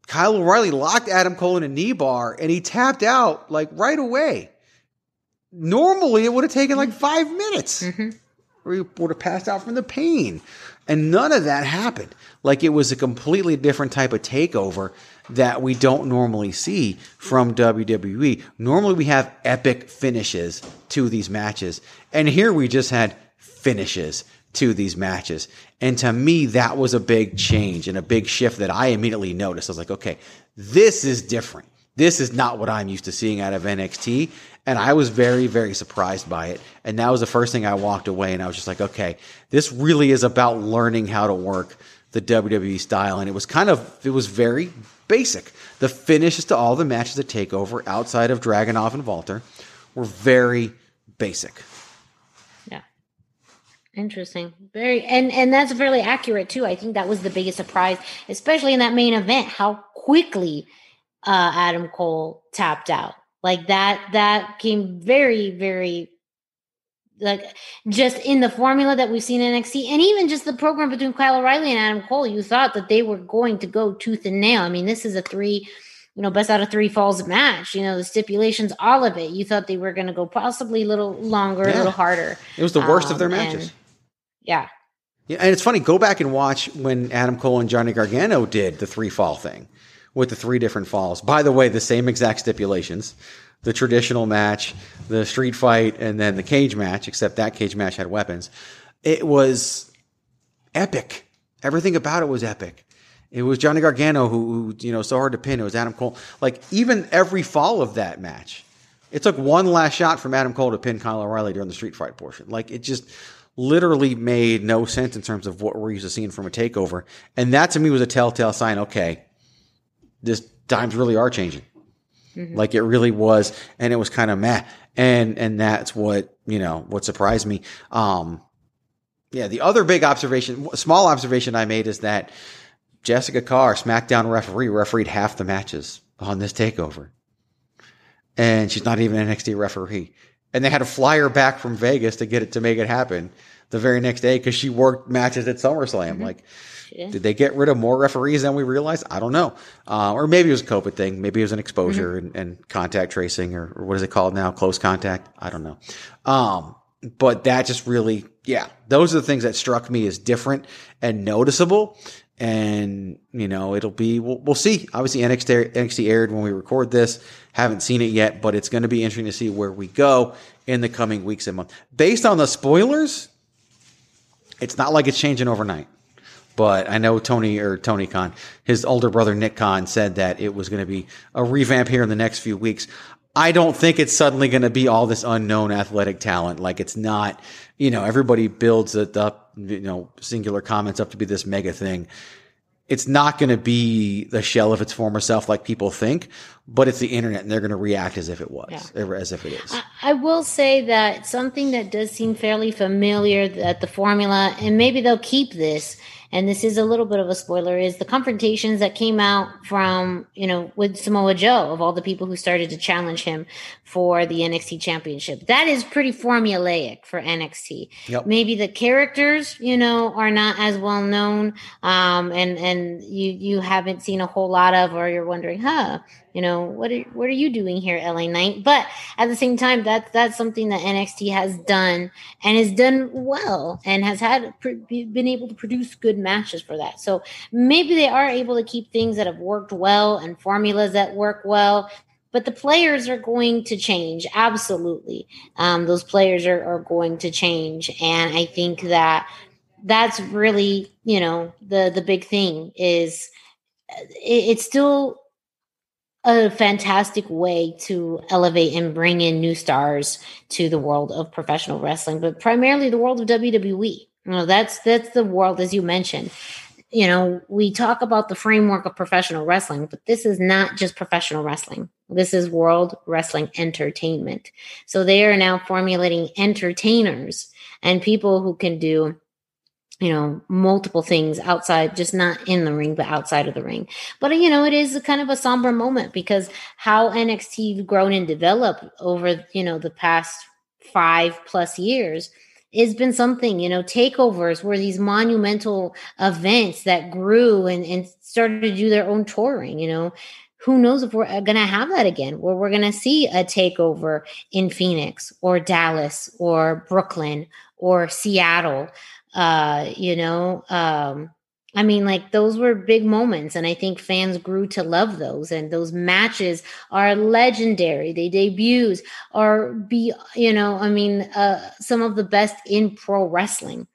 Kyle O'Reilly locked Adam Cole in a knee bar and he tapped out like right away. Normally, it would have taken like five minutes. Mm-hmm. Or he would have passed out from the pain. And none of that happened. Like it was a completely different type of takeover that we don't normally see from WWE. Normally, we have epic finishes to these matches. And here we just had finishes to these matches. And to me, that was a big change and a big shift that I immediately noticed. I was like, okay, this is different. This is not what I'm used to seeing out of NXT. And I was very, very surprised by it. And that was the first thing I walked away and I was just like, okay, this really is about learning how to work the WWE style. And it was kind of, it was very basic. The finishes to all the matches at TakeOver outside of Dragunov and Walter were very basic. Yeah. Interesting. Very and and that's fairly accurate too. I think that was the biggest surprise, especially in that main event, how quickly uh Adam Cole tapped out. Like that that came very very like just in the formula that we've seen in NXT and even just the program between Kyle O'Reilly and Adam Cole, you thought that they were going to go tooth and nail. I mean, this is a three you know, best out of three falls match. You know, the stipulations, all of it. You thought they were going to go possibly a little longer, a little harder. It was the worst of their Um, matches. yeah. Yeah, and it's funny. Go back and watch when Adam Cole and Johnny Gargano did the three fall thing with the three different falls. By the way, the same exact stipulations: the traditional match, the street fight, and then the cage match. Except that cage match had weapons. It was epic. Everything about it was epic. It was Johnny Gargano who, who, you know, so hard to pin. It was Adam Cole. Like even every fall of that match, it took one last shot from Adam Cole to pin Kyle O'Reilly during the street fight portion. Like it just literally made no sense in terms of what we're used to seeing from a takeover. And that to me was a telltale sign. Okay, this times really are changing. Like it really was, and it was kind of meh. And and that's what you know what surprised me. Um, yeah, the other big observation, small observation I made is that Jessica Carr, SmackDown referee, refereed half the matches on this takeover. And she's not even an NXT referee. And they had to fly her back from Vegas to get it to make it happen the very next day because she worked matches at SummerSlam. Like, did. did they get rid of more referees than we realized? I don't know. Uh, or maybe it was a COVID thing. Maybe it was an exposure and, and contact tracing or, or what is it called now? Close contact. I don't know. Um, but that just really, yeah, those are the things that struck me as different and noticeable. And, you know, it'll be, we'll, we'll see. Obviously, NXT, NXT aired when we record this. Haven't seen it yet, but it's going to be interesting to see where we go in the coming weeks and months. Based on the spoilers, it's not like it's changing overnight. But I know Tony or Tony Khan, his older brother Nick Khan, said that it was going to be a revamp here in the next few weeks. I don't think it's suddenly going to be all this unknown athletic talent. Like it's not, you know, everybody builds it up, you know, singular comments up to be this mega thing. It's not going to be the shell of its former self like people think, but it's the internet and they're going to react as if it was, as if it is. I will say that something that does seem fairly familiar that the formula, and maybe they'll keep this, and this is a little bit of a spoiler, is the confrontations that came out from, you know, with Samoa Joe, of all the people who started to challenge him for the NXT championship. That is pretty formulaic for NXT. Yep. Maybe the characters, you know, are not as well known, um, and and you you haven't seen a whole lot of, or you're wondering, huh, you know, what are what are you doing here, LA Knight? But at the same time, that's that's something that NXT has done and has done well, and has had been able to produce good matches for that. So maybe they are able to keep things that have worked well and formulas that work well. But the players are going to change. Absolutely. Um, those players are, are going to change. And I think that that's really, you know, the, the big thing is it, it's still a fantastic way to elevate and bring in new stars to the world of professional wrestling, but primarily the world of WWE. You know, that's that's the world as you mentioned. You know, we talk about the framework of professional wrestling, but this is not just professional wrestling. This is world wrestling entertainment. So they are now formulating entertainers and people who can do you know, multiple things outside, just not in the ring, but outside of the ring. But, you know, it is kind of a somber moment because how NXT grown and developed over, you know, the past five plus years has been something, you know, takeovers were these monumental events that grew and, and started to do their own touring, you know. Who knows if we're going to have that again, where we're going to see a takeover in Phoenix or Dallas or Brooklyn or Seattle uh, you know, um, I mean, like those were big moments, and I think fans grew to love those. And those matches are legendary. They debuts are be, you know, I mean, uh, some of the best in pro wrestling,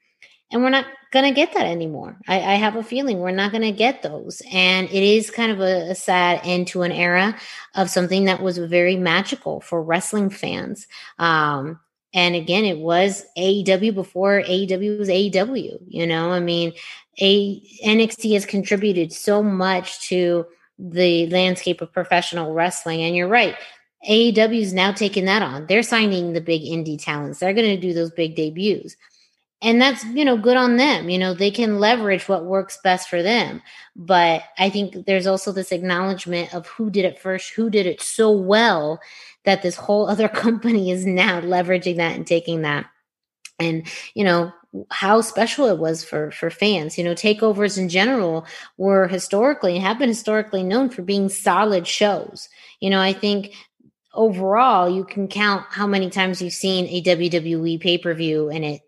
and we're not gonna get that anymore. I, I have a feeling we're not gonna get those, and it is kind of a, a sad end to an era of something that was very magical for wrestling fans. Um, and again, it was AEW before AEW was AEW. You know, I mean, a NXT has contributed so much to the landscape of professional wrestling. And you're right, AEW is now taking that on. They're signing the big indie talents. They're going to do those big debuts. And that's, you know, good on them. You know, they can leverage what works best for them. But I think there's also this acknowledgement of who did it first, who did it so well that this whole other company is now leveraging that and taking that. And you know how special it was for for fans. You know takeovers in general were historically have been historically known for being solid shows. You know i think overall you can count how many times you've seen a WWE pay-per-view and it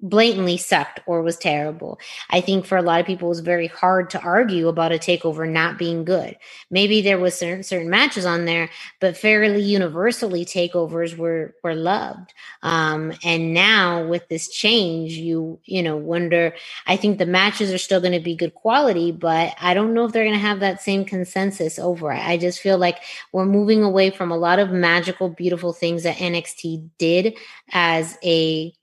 blatantly sucked or was terrible. I think for a lot of people it was very hard to argue about a takeover not being good. Maybe there was certain certain matches on there, but fairly universally takeovers were were loved. Um, and now with this change, you you know wonder. I think the matches are still going to be good quality, but I don't know if they're going to have that same consensus over it. I just feel like we're moving away from a lot of magical, beautiful things that NXT did as a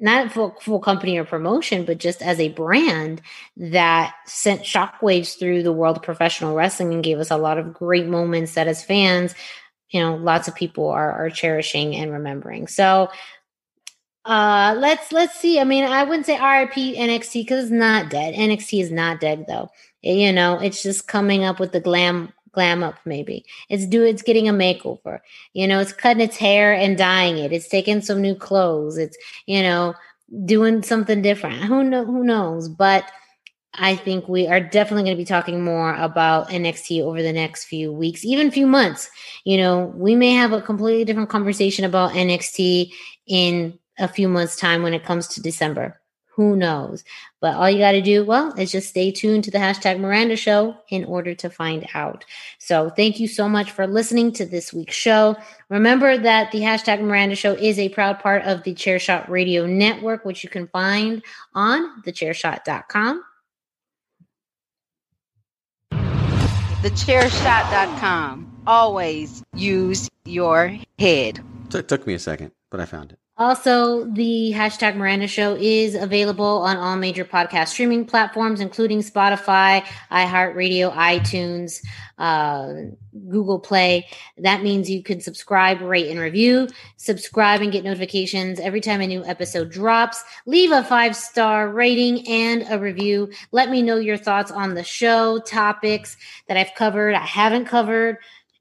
not for full company or promotion, but just as a brand that sent shockwaves through the world of professional wrestling and gave us a lot of great moments that as fans, you know, lots of people are, are cherishing and remembering. So uh let's let's see. I mean, I wouldn't say RIP NXT because it's not dead. NXT is not dead though. You know, it's just coming up with the glam glam up maybe. It's do it's getting a makeover. You know it's cutting its hair and dyeing it. It's taking some new clothes. It's you know doing something different. Who know who knows? But i think we are definitely going to be talking more about nxt over the next few weeks even few months. You know we may have a completely different conversation about nxt in a few months time when it comes to december who knows? But all you got to do, well, is just stay tuned to the hashtag Miranda Show in order to find out. So thank you so much for listening to this week's show. Remember that the hashtag Miranda Show is a proud part of the Chairshot Radio Network, which you can find on thechairshot.com. Thechairshot.com. Always use your head. It took me a second, but I found it. Also, the hashtag Miranda Show is available on all major podcast streaming platforms, including Spotify, iHeartRadio, iTunes, uh, Google Play. That means you can subscribe, rate, and review. Subscribe and get notifications every time a new episode drops. Leave a five star rating and a review. Let me know your thoughts on the show, topics that I've covered, I haven't covered,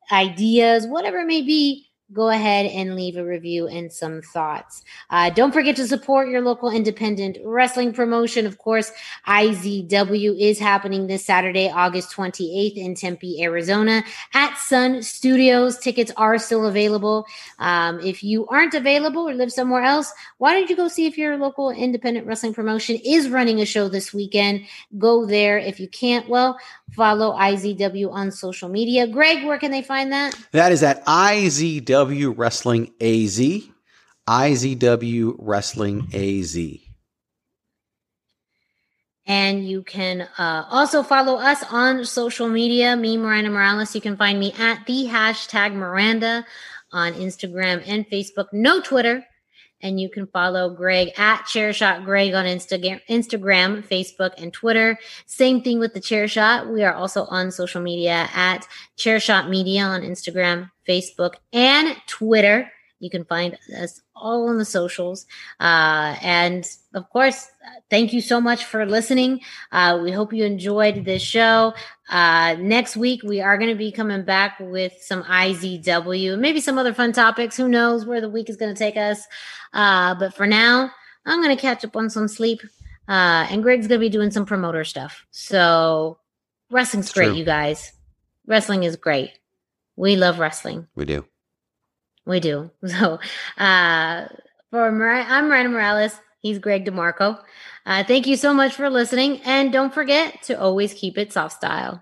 ideas, whatever it may be go ahead and leave a review and some thoughts. Uh, don't forget to support your local independent wrestling promotion. Of course, IZW is happening this Saturday, August 28th in Tempe, Arizona at Sun Studios. Tickets are still available. Um, if you aren't available or live somewhere else, why don't you go see if your local independent wrestling promotion is running a show this weekend? Go there. If you can't, well, follow IZW on social media. Greg, where can they find that? That is at IZW IZW Wrestling AZ. IZW Wrestling AZ. And you can uh, also follow us on social media. Me, Miranda Morales. You can find me at the hashtag Miranda on Instagram and Facebook. No Twitter. And you can follow Greg at Chairshot Greg on Instagram, Instagram, Facebook, and Twitter. Same thing with the Chairshot. We are also on social media at Chairshot Media on Instagram, Facebook, and Twitter. You can find us all on the socials. Uh, and of course, thank you so much for listening. Uh, we hope you enjoyed this show. Uh, next week, we are going to be coming back with some IZW and maybe some other fun topics. Who knows where the week is going to take us? Uh, but for now, I'm going to catch up on some sleep. Uh, and Greg's going to be doing some promoter stuff. So wrestling's great, True. you guys. Wrestling is great. We love wrestling. We do. We do. So, uh, for Mar- I'm Miranda Morales. He's Greg DeMarco. Uh, thank you so much for listening. And don't forget to always keep it soft style.